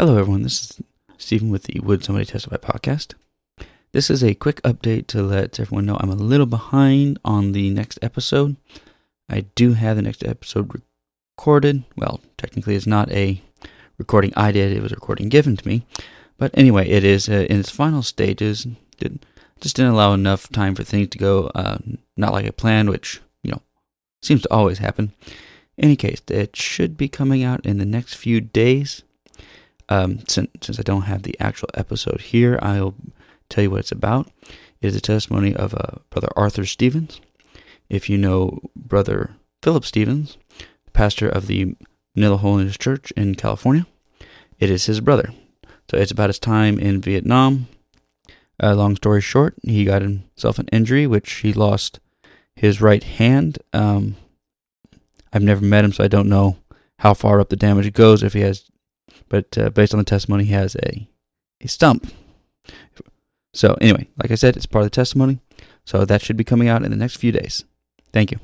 Hello, everyone. This is Stephen with the Would Somebody Testify podcast. This is a quick update to let everyone know I'm a little behind on the next episode. I do have the next episode recorded. Well, technically, it's not a recording I did, it was a recording given to me. But anyway, it is uh, in its final stages. It just didn't allow enough time for things to go uh, not like I planned, which, you know, seems to always happen. In any case, it should be coming out in the next few days. Um, since, since I don't have the actual episode here, I'll tell you what it's about. It is a testimony of uh, Brother Arthur Stevens. If you know Brother Philip Stevens, pastor of the Manila Holiness Church in California, it is his brother. So it's about his time in Vietnam. Uh, long story short, he got himself an injury, which he lost his right hand. Um, I've never met him, so I don't know how far up the damage goes if he has but uh, based on the testimony, he has a, a stump. So, anyway, like I said, it's part of the testimony. So, that should be coming out in the next few days. Thank you.